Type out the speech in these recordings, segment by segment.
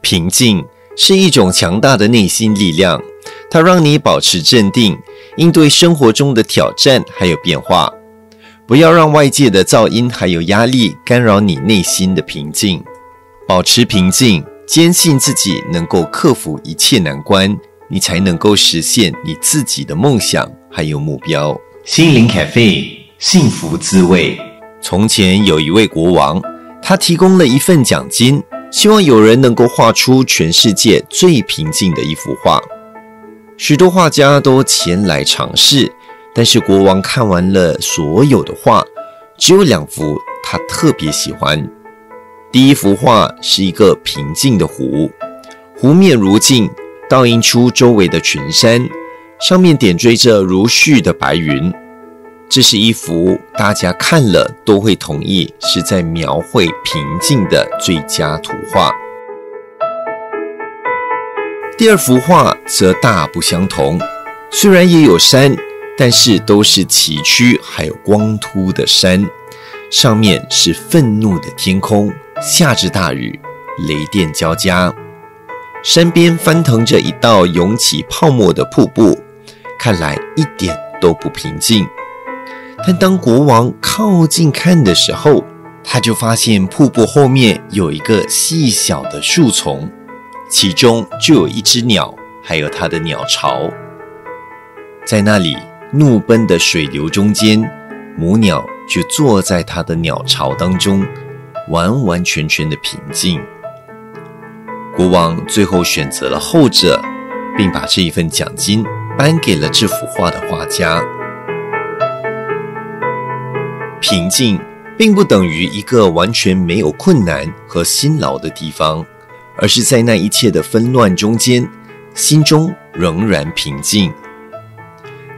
平静是一种强大的内心力量，它让你保持镇定，应对生活中的挑战还有变化。不要让外界的噪音还有压力干扰你内心的平静。保持平静，坚信自己能够克服一切难关，你才能够实现你自己的梦想还有目标。心灵咖啡，幸福滋味。从前有一位国王，他提供了一份奖金，希望有人能够画出全世界最平静的一幅画。许多画家都前来尝试，但是国王看完了所有的画，只有两幅他特别喜欢。第一幅画是一个平静的湖，湖面如镜，倒映出周围的群山。上面点缀着如絮的白云，这是一幅大家看了都会同意是在描绘平静的最佳图画。第二幅画则大不相同，虽然也有山，但是都是崎岖还有光秃的山，上面是愤怒的天空，下着大雨，雷电交加，山边翻腾着一道涌起泡沫的瀑布。看来一点都不平静，但当国王靠近看的时候，他就发现瀑布后面有一个细小的树丛，其中就有一只鸟，还有它的鸟巢。在那里怒奔的水流中间，母鸟就坐在它的鸟巢当中，完完全全的平静。国王最后选择了后者，并把这一份奖金。颁给了这幅画的画家。平静并不等于一个完全没有困难和辛劳的地方，而是在那一切的纷乱中间，心中仍然平静。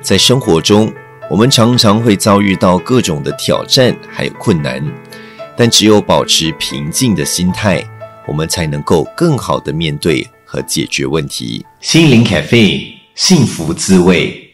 在生活中，我们常常会遭遇到各种的挑战还有困难，但只有保持平静的心态，我们才能够更好的面对和解决问题。心灵咖啡。幸福滋味。